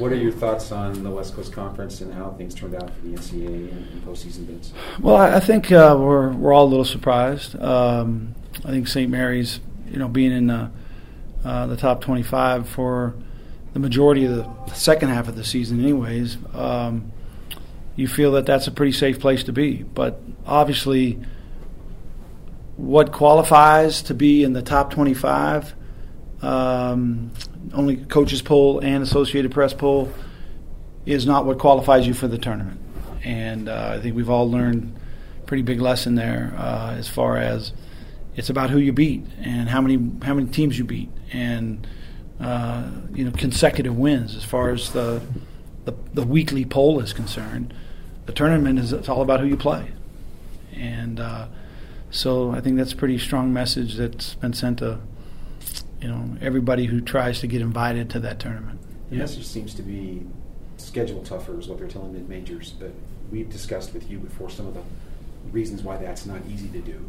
What are your thoughts on the West Coast Conference and how things turned out for the NCAA and, and postseason bids? Well, I, I think uh, we're we're all a little surprised. Um, I think St. Mary's, you know, being in the, uh, the top 25 for the majority of the second half of the season, anyways. Um, you feel that that's a pretty safe place to be, but obviously, what qualifies to be in the top 25 um, only coaches poll and Associated Press poll is not what qualifies you for the tournament. And uh, I think we've all learned a pretty big lesson there uh, as far as it's about who you beat and how many how many teams you beat and uh, you know consecutive wins as far as the, the, the weekly poll is concerned. The tournament is it's all about who you play, and uh, so I think that's a pretty strong message that's been sent to you know everybody who tries to get invited to that tournament. The message seems to be schedule tougher is what they're telling mid majors, but we've discussed with you before some of the reasons why that's not easy to do.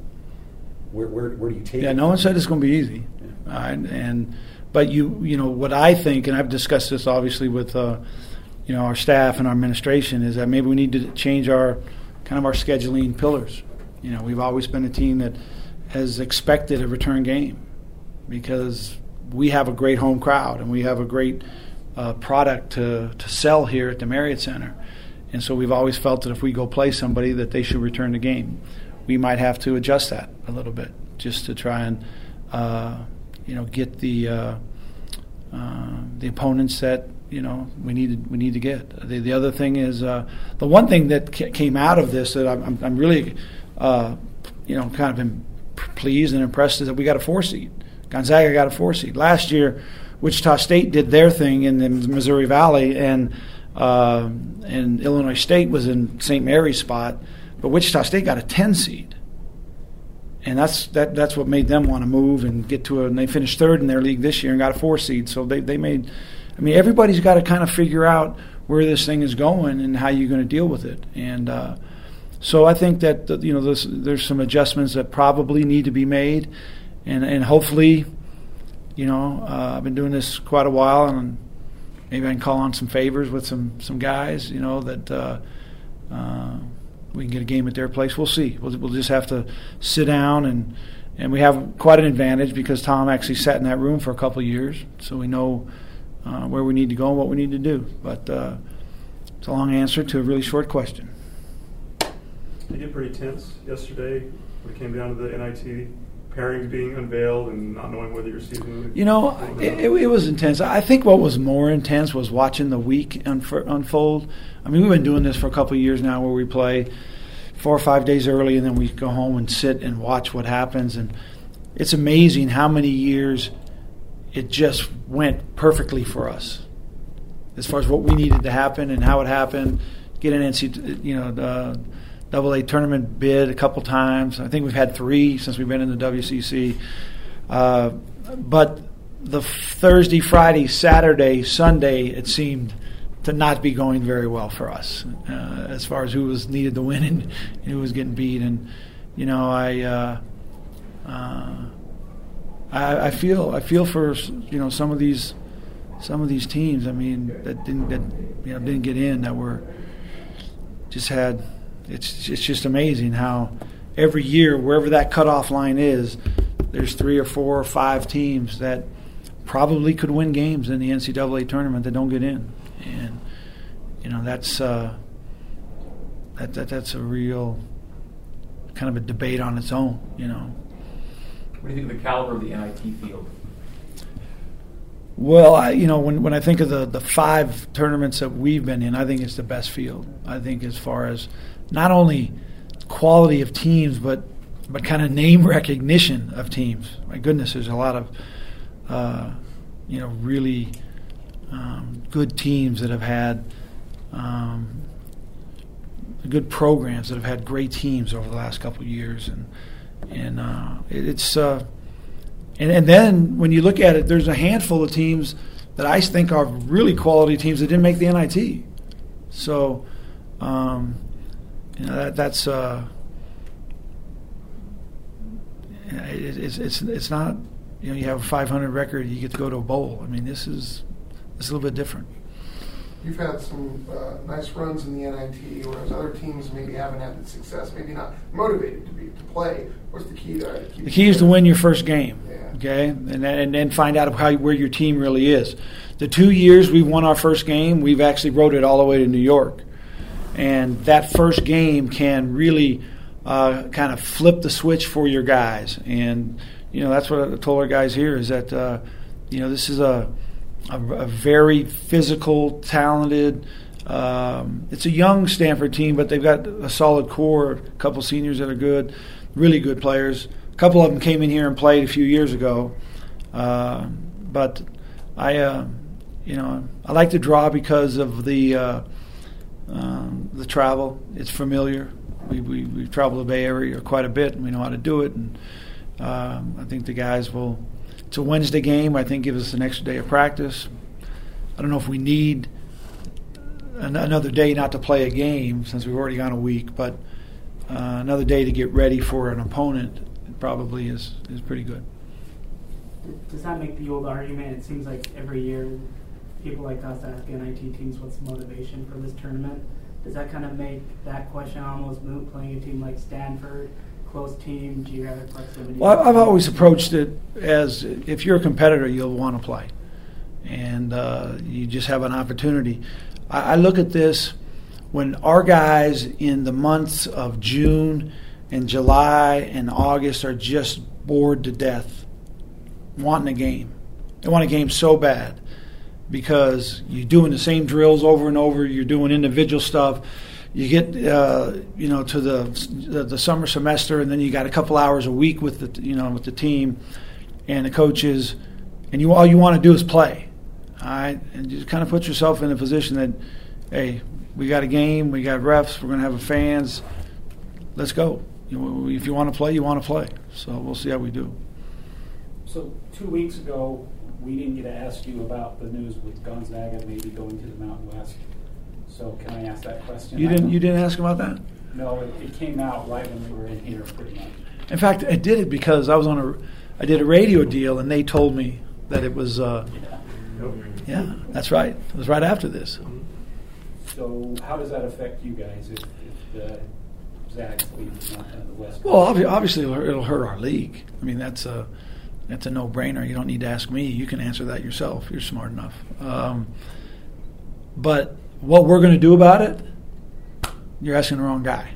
Where, where, where do you take? Yeah, it no one said it's going to be easy, Yeah. uh, and, and but you you know what I think, and I've discussed this obviously with uh, you know our staff and our administration is that maybe we need to change our kind of our scheduling pillars. You know, we've always been a team that has expected a return game because we have a great home crowd and we have a great uh, product to, to sell here at the Marriott Center. And so we've always felt that if we go play somebody, that they should return the game. We might have to adjust that a little bit just to try and uh, you know get the uh, uh, the opponents that you know we need we need to get. The, the other thing is uh, the one thing that ca- came out of this that I'm, I'm, I'm really uh, you know kind of pleased and impressed is that we got a four seed. Gonzaga got a four seed last year. Wichita State did their thing in the Missouri Valley, and uh, and Illinois State was in St. Mary's spot, but Wichita State got a ten seed, and that's that that's what made them want to move and get to a. And they finished third in their league this year and got a four seed. So they they made. I mean, everybody's got to kind of figure out where this thing is going and how you're going to deal with it, and. Uh, so I think that you know there's, there's some adjustments that probably need to be made, and and hopefully, you know, uh, I've been doing this quite a while, and maybe I can call on some favors with some some guys, you know, that uh, uh, we can get a game at their place. We'll see. We'll, we'll just have to sit down and and we have quite an advantage because Tom actually sat in that room for a couple years, so we know uh, where we need to go and what we need to do. But uh, it's a long answer to a really short question. Did it get pretty tense yesterday when it came down to the NIT pairings being unveiled and not knowing whether your season You know, it, it, was intense. I think what was more intense was watching the week unf- unfold. I mean, we've been doing this for a couple of years now, where we play four or five days early, and then we go home and sit and watch what happens. And it's amazing how many years it just went perfectly for us, as far as what we needed to happen and how it happened. Get an NC, you know, the double A tournament bid a couple times. I think we've had three since we've been in the WCC. Uh, but the Thursday, Friday, Saturday, Sunday, it seemed to not be going very well for us uh, as far as who was needed to win and, who was getting beat. And you know, I, uh, uh, I I feel I feel for you know some of these some of these teams. I mean that didn't that you know didn't get in that were just had it's it's just amazing how every year wherever that cutoff line is, there's three or four or five teams that probably could win games in the NCAA tournament that don't get in, and you know that's uh, that, that that's a real kind of a debate on its own. You know. What do you think of the caliber of the NIT field? Well, I, you know, when, when I think of the, the five tournaments that we've been in, I think it's the best field. I think as far as not only quality of teams, but but kind of name recognition of teams. My goodness, there's a lot of uh, you know really um, good teams that have had um, good programs that have had great teams over the last couple of years, and and uh, it, it's. Uh, and, and then when you look at it, there's a handful of teams that I think are really quality teams that didn't make the NIT. So, um, you know, that, that's uh, it, it's it's it's not you know you have a 500 record, you get to go to a bowl. I mean, this is this a little bit different. you've had some uh, nice runs in the NIT, whereas other teams maybe haven't had the success, maybe not motivated to be to play. What's the key to keep The key is to win your first game, Yeah. okay, and and then find out how where your team really is. The two years we won our first game, we've actually rode it all the way to New York, and that first game can really uh, kind of flip the switch for your guys. And you know that's what I told our guys here is that uh, you know this is a a, a very physical, talented. Um, it's a young Stanford team, but they've got a solid core. A couple seniors that are good, really good players. A couple of them came in here and played a few years ago. Uh, but I, uh, you know, I like to draw because of the uh, um, the travel. It's familiar. We, we we travel the Bay Area quite a bit, and we know how to do it. And um, I think the guys will. It's a Wednesday game. I think gives us an extra day of practice. I don't know if we need an, another day not to play a game since we've already gone a week, but uh, another day to get ready for an opponent probably is is pretty good. Does that make the old argument? It seems like every year people like us ask NIT teams what's the motivation for this tournament. Does that kind of make that question almost moot playing a team like Stanford, close team, geographic proximity? Well, I've always approached it as if you're a competitor, you'll want to play, and uh, you just have an opportunity. I, I look at this when our guys in the months of June and July and August are just bored to death, wanting a game. They want a game so bad because you're doing the same drills over and over. You're doing individual stuff. You get uh, you know to the, the the summer semester, and then you got a couple hours a week with the you know with the team and the coaches, and you all you want to do is play. All right, and just kind of put yourself in a position that, hey, we got a game, we got refs, we're going to have a fans. Let's go. You know, if you want to play, you want to play. So we'll see how we do. So two weeks ago, we didn't get to ask you about the news with Gonzaga maybe going to the Mountain West. So can I ask that question? You didn't you didn't ask about that? No, it, it came out right when we were in here, pretty much. In fact, I did it because I was on a I did a radio deal, and they told me that it was. Uh, Nope. yeah, that's right. It was right after this. So how does that affect you guys if, if uh, the Zags leave uh, the West? Well, obvi- obviously, it'll it'll hurt our league. I mean, that's a that's a no brainer. You don't need to ask me. You can answer that yourself. You're smart enough. Um, but what we're going to do about it, you're asking the wrong guy.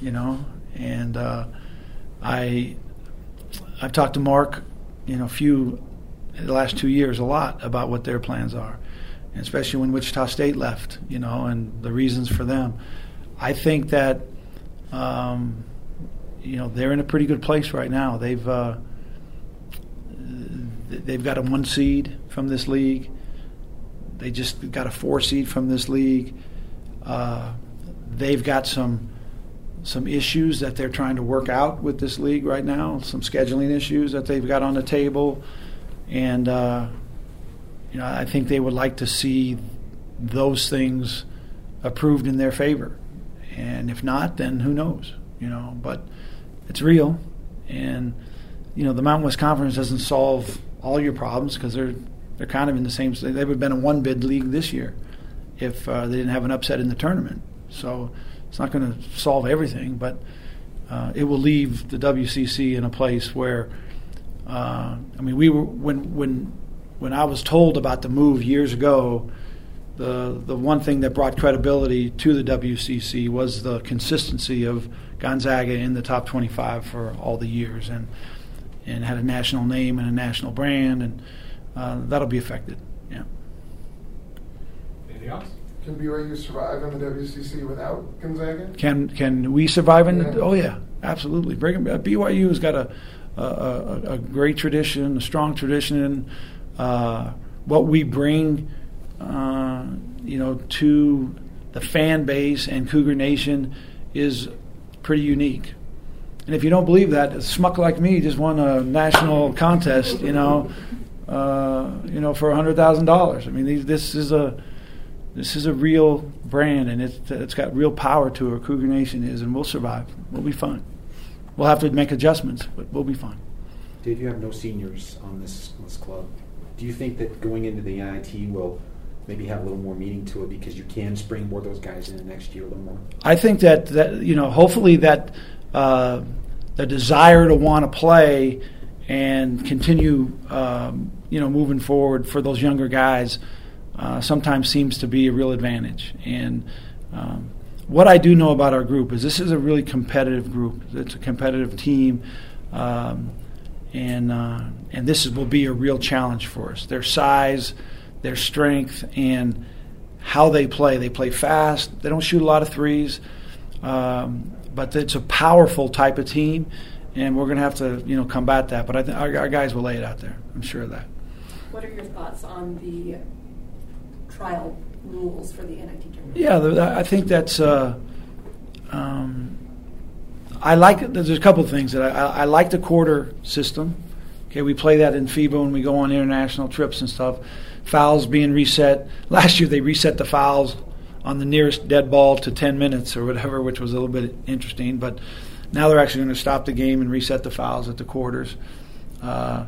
You know, and uh, I I've talked to Mark, you know, a few the last two years a lot about what their plans are, and especially when Wichita State left, you know, and the reasons for them. I think that um, you know they're in a pretty good place right now. They've uh, they've got a one seed from this league. They just got a four seed from this league. Uh, they've got some some issues that they're trying to work out with this league right now. Some scheduling issues that they've got on the table, and uh, you know I think they would like to see those things approved in their favor. And if not, then who knows? You know, but it's real, and you know the Mountain West Conference doesn't solve all your problems because they're they're kind of in the same. They would have been a one bid league this year if uh, they didn't have an upset in the tournament. So it's not going to solve everything, but uh, it will leave the WCC in a place where. Uh, I mean, we were when when when I was told about the move years ago. The the one thing that brought credibility to the WCC was the consistency of Gonzaga in the top 25 for all the years, and and had a national name and a national brand, and uh, that'll be affected. Yeah. Anything else? Can BYU survive in the WCC without Gonzaga? Can can we survive in? Yeah. Oh yeah, absolutely. Brigham, uh, BYU has got a a, a a great tradition, a strong tradition. Uh, what we bring, uh, you know, to the fan base and Cougar Nation is pretty unique. And if you don't believe that, a smuck like me just won a national contest, you know, uh, you know, for hundred thousand dollars. I mean, these, this is a this is a real brand, and it's it's got real power to it. Cougar Nation is, and we'll survive. We'll be fine. We'll have to make adjustments, but we'll be fine. Dave, you have no seniors on this, this club. Do you think that going into the NIT will maybe have a little more meaning to it because you can springboard those guys in the next year a little more? I think that, that you know, hopefully that uh, the desire to want to play and continue, um, you know, moving forward for those younger guys uh, sometimes seems to be a real advantage. And um, what I do know about our group is this is a really competitive group. It's a competitive team, um, and uh, and this is, will be a real challenge for us. Their size, their strength, and how they play. They play fast. They don't shoot a lot of threes, um, but it's a powerful type of team, and we're going to have to you know combat that. But I think our, our guys will lay it out there. I'm sure of that. What are your thoughts on the trial rules for the NIT tournament? Yeah, the, I think that's. Uh, um, I like. There's a couple of things that I, I, I like the quarter system. Okay, we play that in FIBA when we go on international trips and stuff. Fouls being reset. Last year they reset the fouls on the nearest dead ball to 10 minutes or whatever, which was a little bit interesting. But now they're actually going to stop the game and reset the fouls at the quarters. Uh,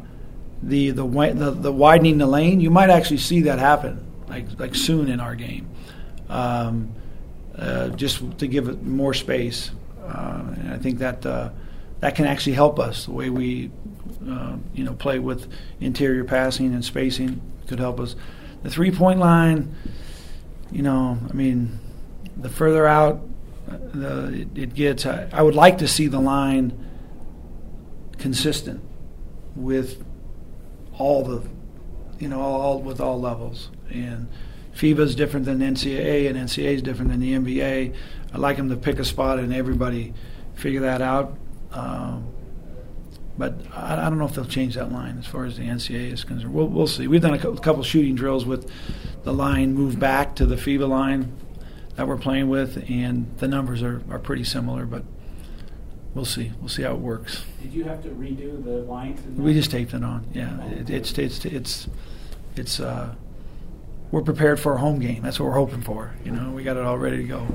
the, the the the widening the lane, you might actually see that happen like like soon in our game, um, uh, just to give it more space. Uh, and I think that uh, that can actually help us the way we uh, you know play with interior passing and spacing could help us. The three point line, you know, I mean, the further out uh, the, it, it gets, I, I would like to see the line consistent with all the, you know, all with all levels. And FIBA is different than NCAA, and NCAA is different than the NBA. I'd like them to pick a spot and everybody figure that out. Um, but I, I, don't know if they'll change that line as far as the NCAA is concerned. We'll, we'll see. We've done a couple shooting drills with the line move back to the FIBA line that we're playing with, and the numbers are, are pretty similar, but we'll see. We'll see how it works. Did you have to redo the lines? We just taped it on. Yeah, it, it's it's it's it's. Uh, we're prepared for a home game. That's what we're hoping for. You know, we got it all ready to go.